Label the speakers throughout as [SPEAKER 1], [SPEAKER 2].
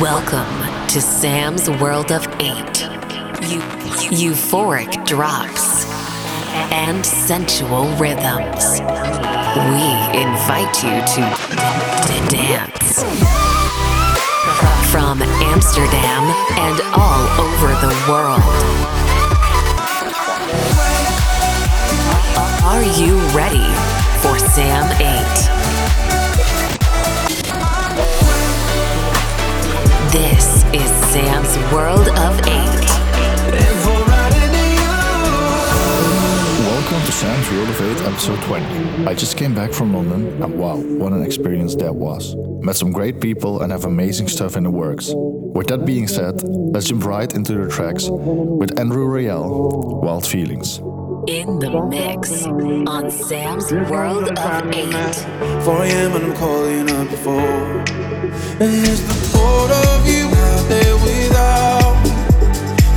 [SPEAKER 1] Welcome to Sam's World of Eight. Euphoric drops and sensual rhythms. We invite you to, to dance. From Amsterdam and all over the world. Are you ready for Sam 8? Sam's World of Eight.
[SPEAKER 2] Welcome to Sam's World of Eight, episode 20. I just came back from London, and wow, what an experience that was. Met some great people and have amazing stuff in the works. With that being said, let's jump right into the tracks with Andrew Rayel, Wild Feelings.
[SPEAKER 1] In the mix on Sam's World of Eight.
[SPEAKER 3] 4 a.m. and I'm calling up before. And here's the thought of you without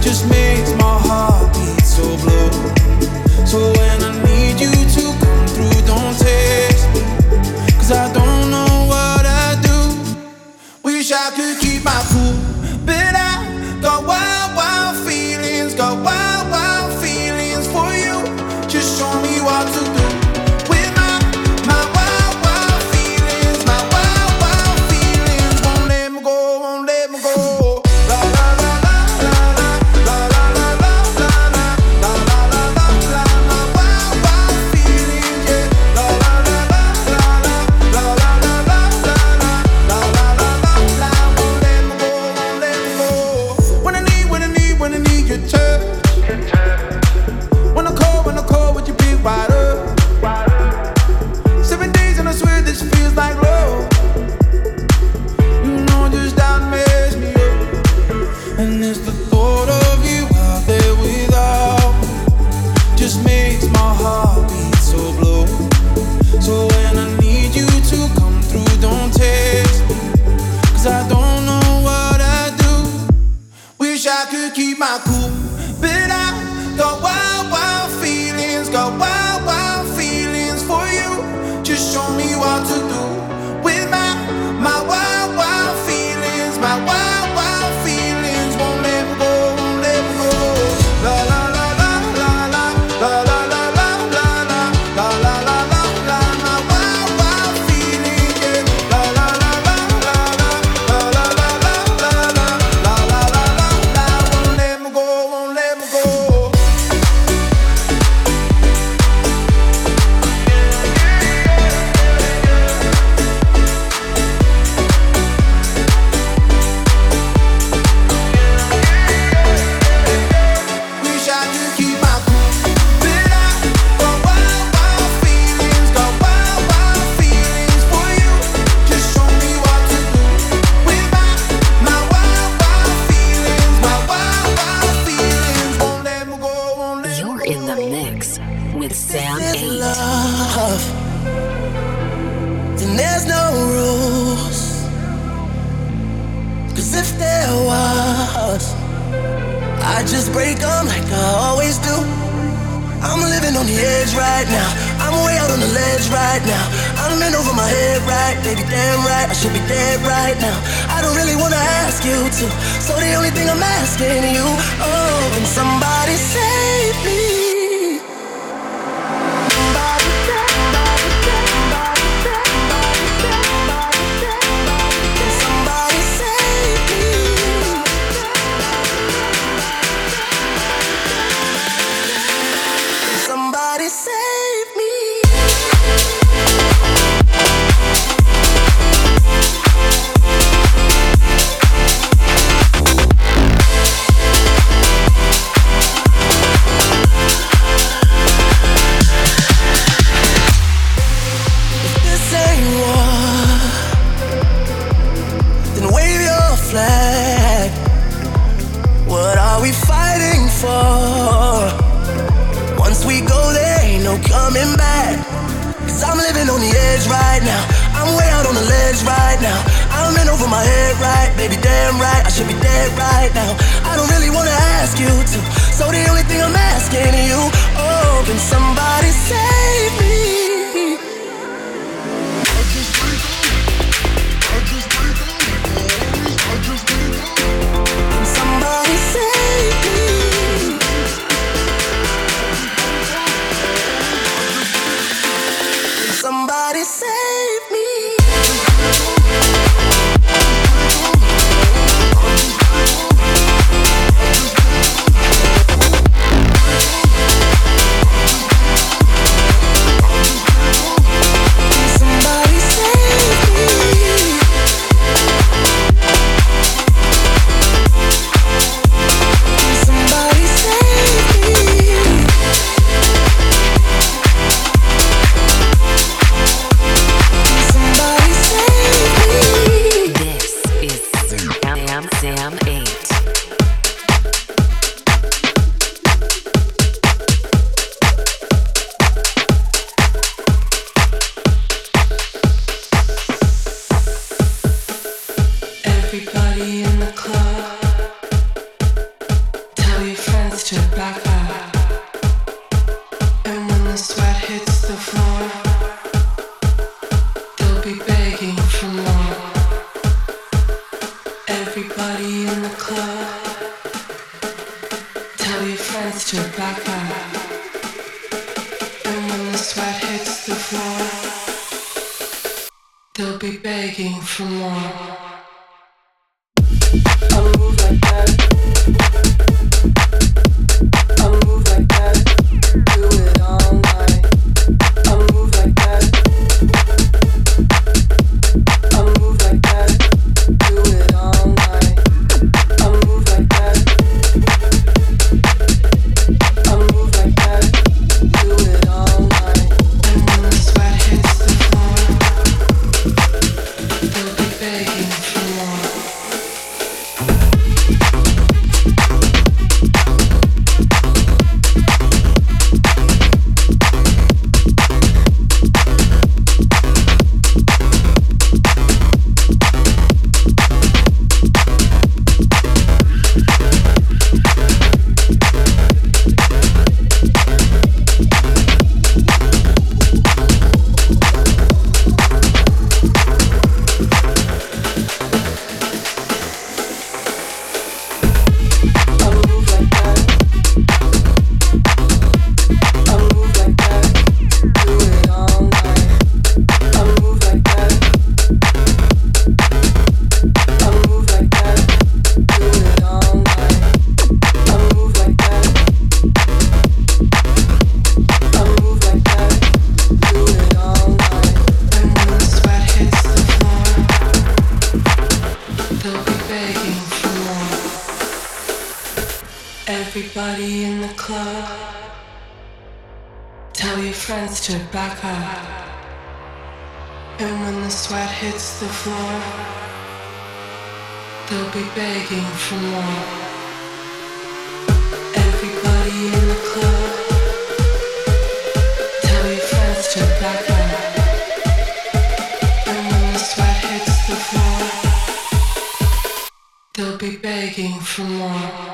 [SPEAKER 3] just makes my heart beat so blue. So when I need you to come through, don't I don't know what I do. Wish I could keep my cool. be
[SPEAKER 4] dead right now. I don't really wanna ask you to, so the only thing I'm asking you, oh, can somebody save me? the floor, they'll be begging for more. Everybody in the club, tell your friends to back up. And when the sweat hits the floor, they'll be begging for more.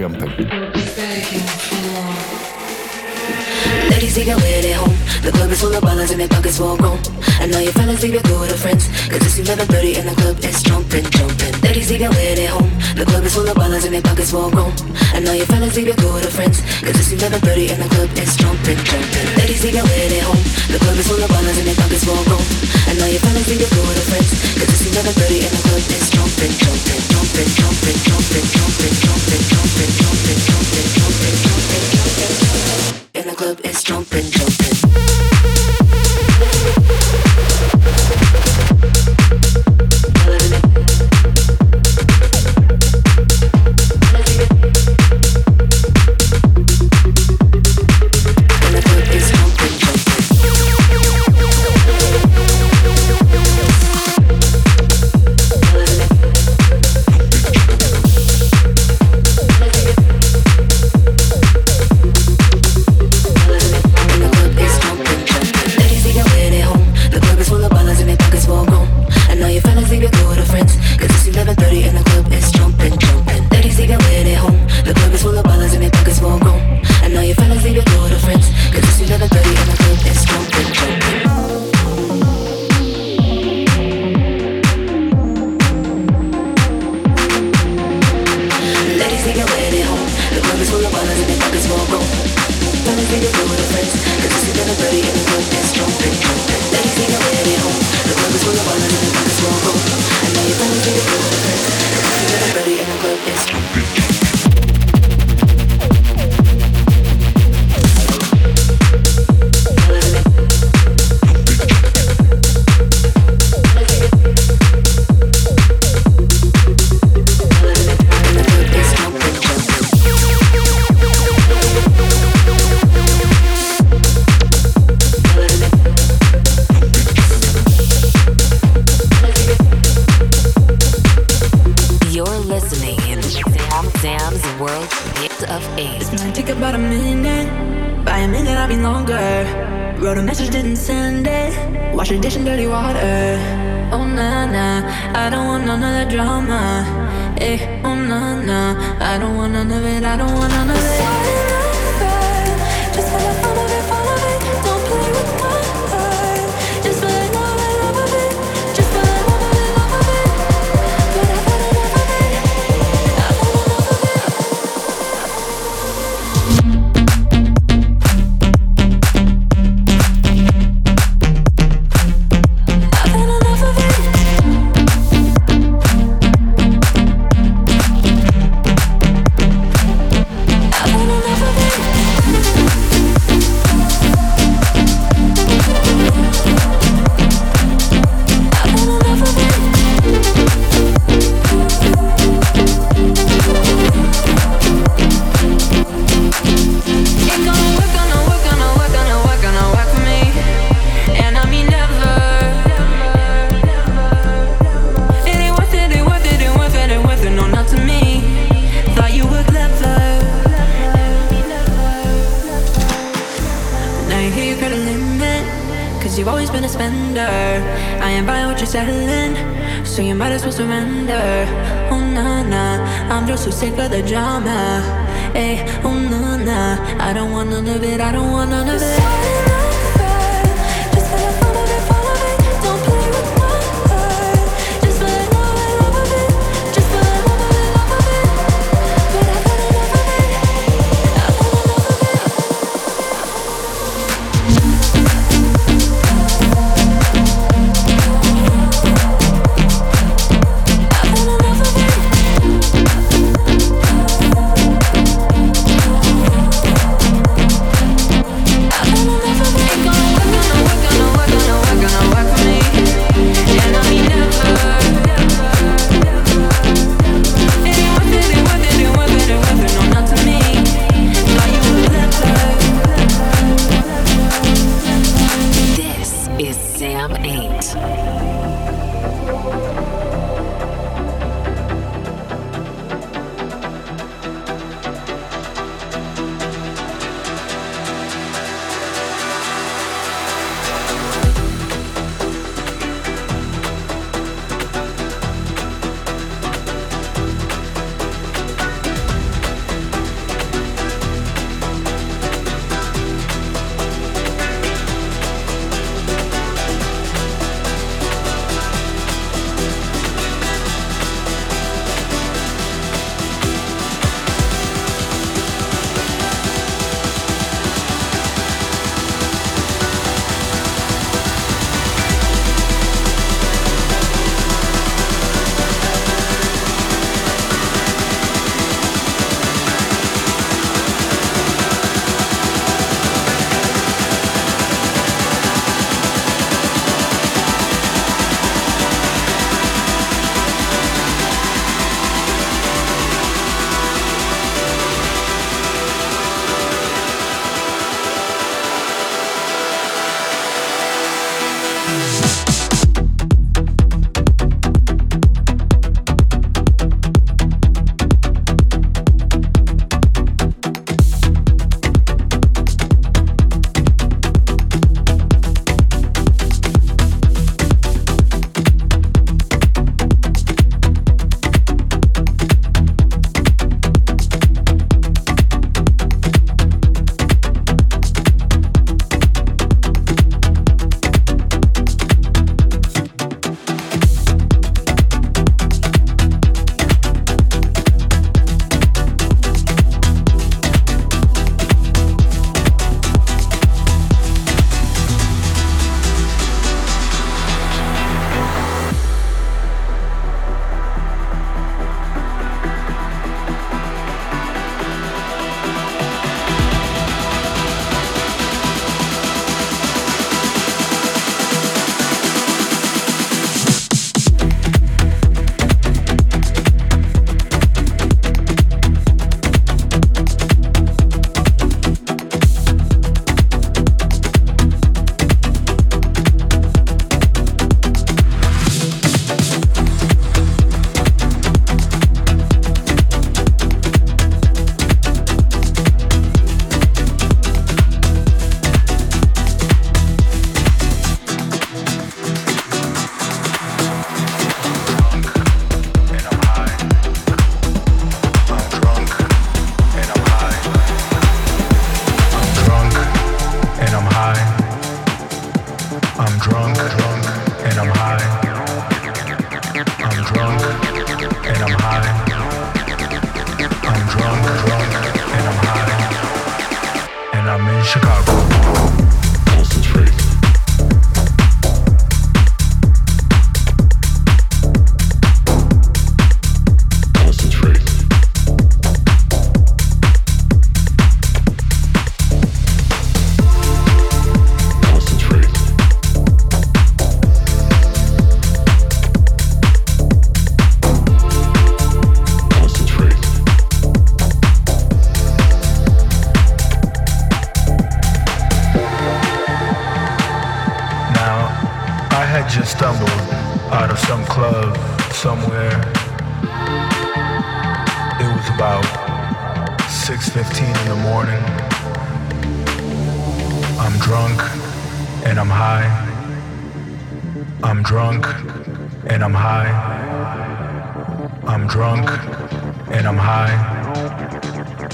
[SPEAKER 4] jumping.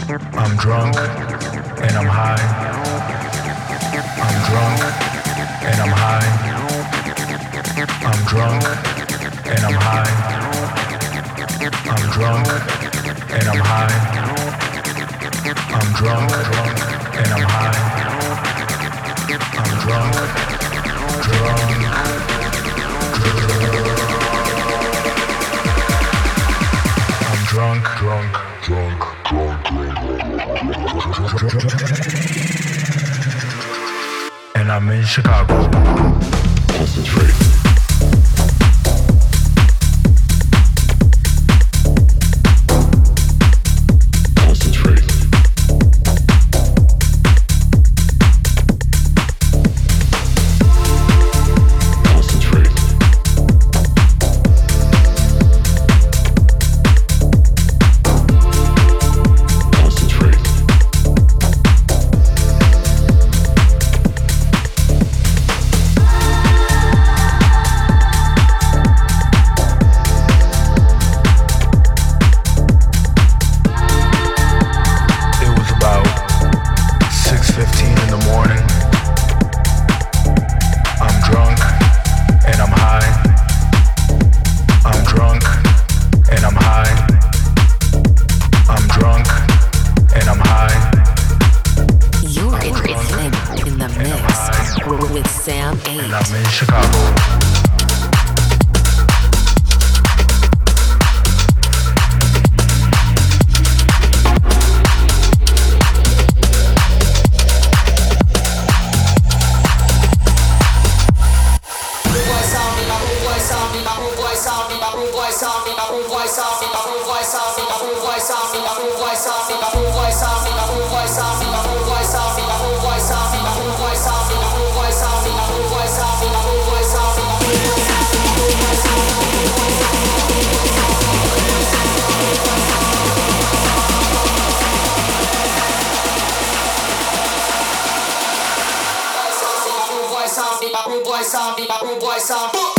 [SPEAKER 4] I'm
[SPEAKER 5] drunk and I'm high. I'm drunk and I'm high. I'm drunk and I'm high. I'm drunk and I'm high. I'm drunk, drunk and I'm high. I'm drunk, drunk, drunk. I'm in Chicago.
[SPEAKER 3] voice
[SPEAKER 6] on, be my boom
[SPEAKER 3] voice on.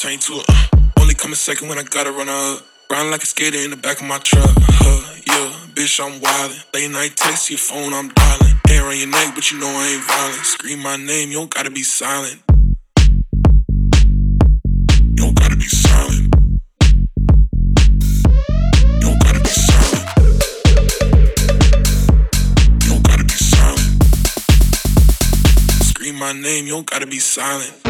[SPEAKER 7] Chain to it. Uh. Only come a second when I gotta run up. Riding like a skater in the back of my truck. Huh, yeah, bitch, I'm wildin'. Late night text your phone, I'm dialing. Hair on your neck, but you know I ain't violent. Scream my name, you don't gotta be silent. You don't gotta be silent. You. You my name, you don't gotta be silent.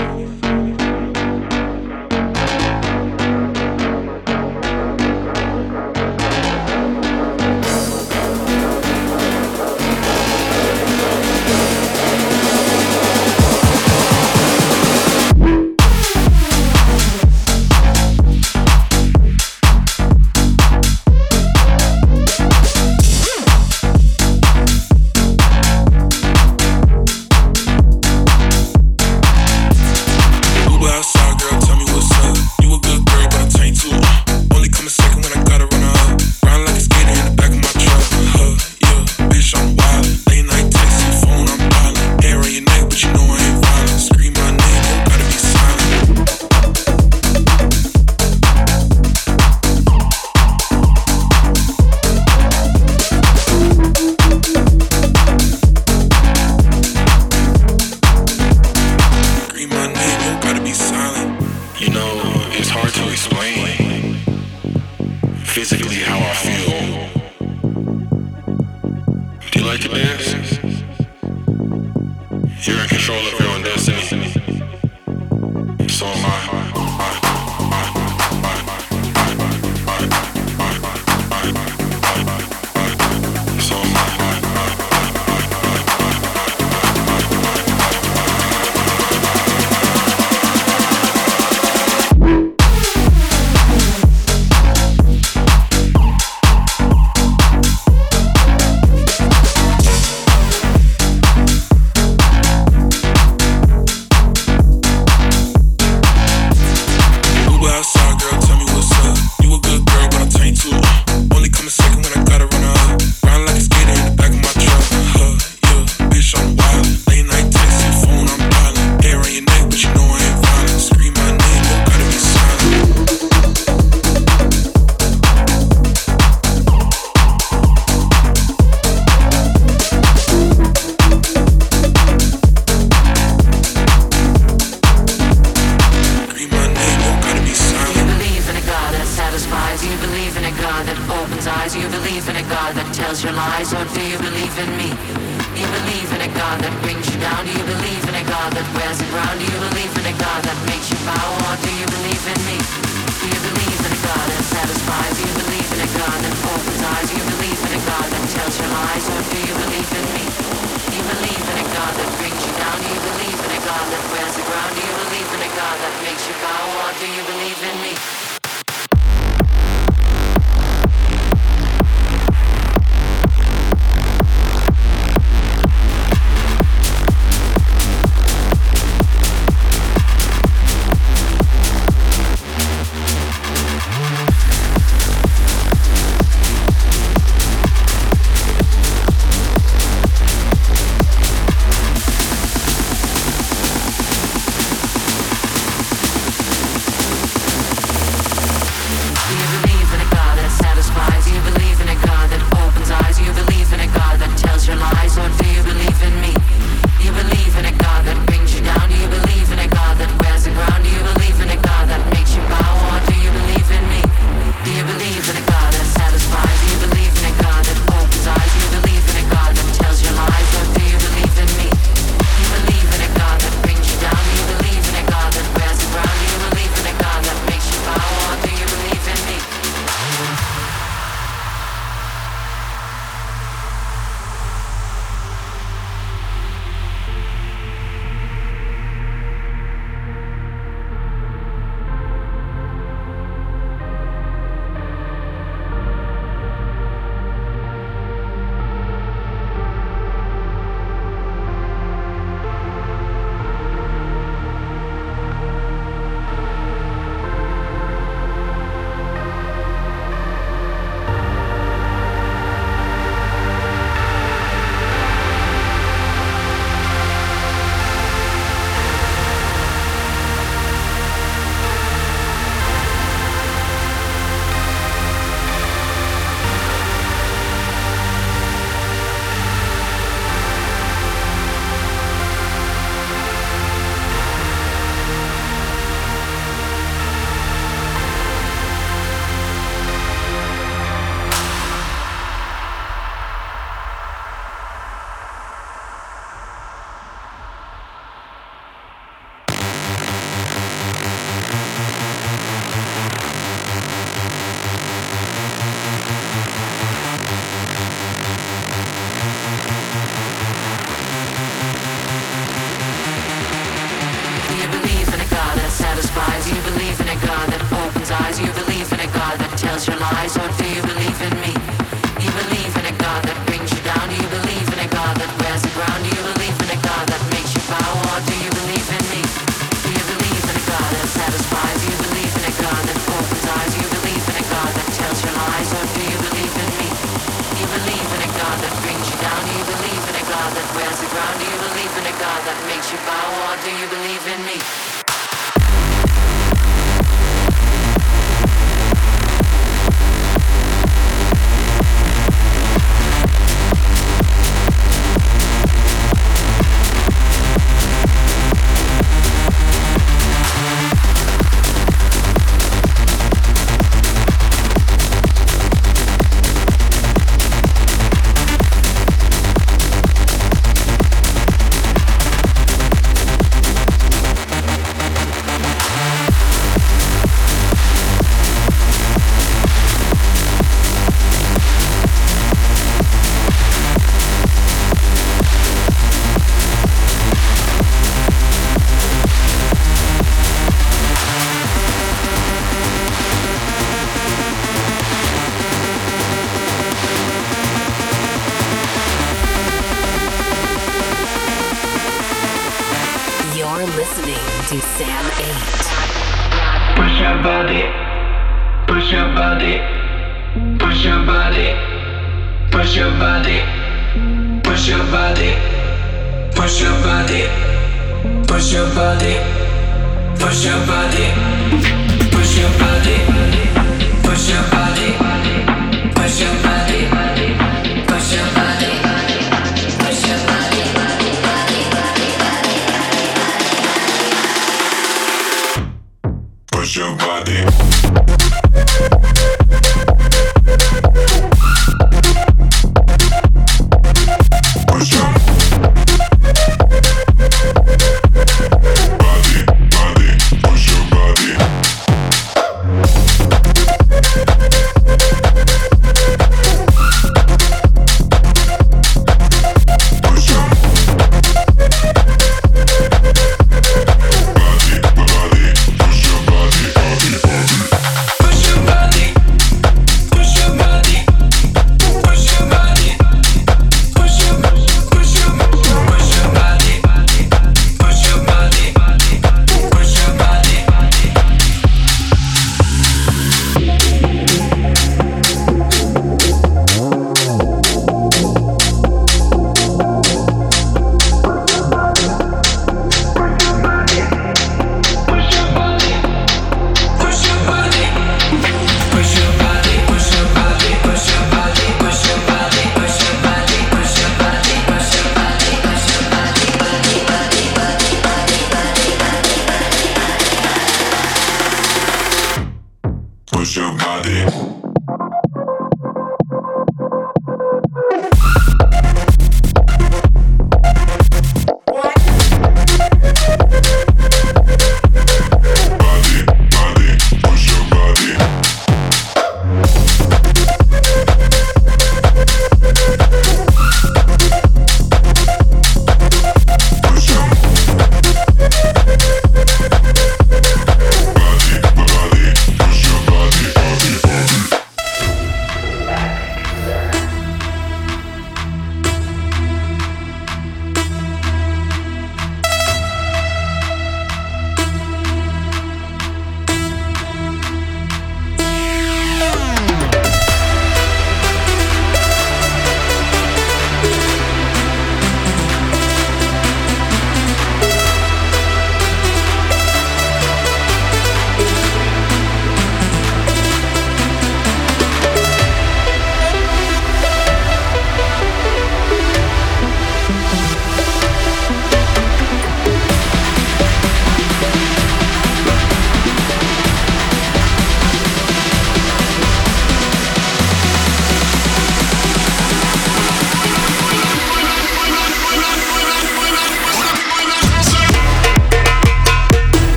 [SPEAKER 8] do you believe in me?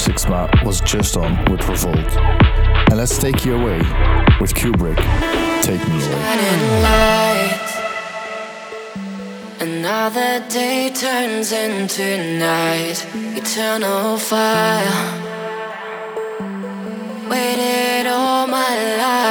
[SPEAKER 2] Sixma was just on with Revolt. And let's take you away with Cuebrick. Take me away.
[SPEAKER 9] Another day turns into night, eternal fire. Waited all my life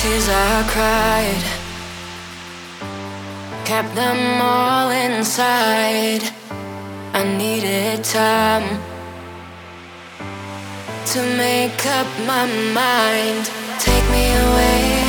[SPEAKER 9] tears I cried, kept them inside. I needed time to make up my mind. Take me away.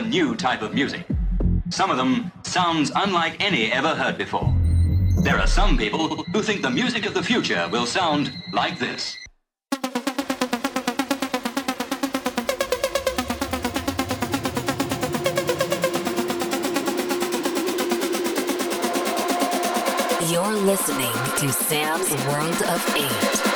[SPEAKER 9] A
[SPEAKER 10] new type of music. Some of them sounds unlike any ever heard before. There are some people who think the music of the future will sound like this.
[SPEAKER 2] You're listening to Sam's World of Eight.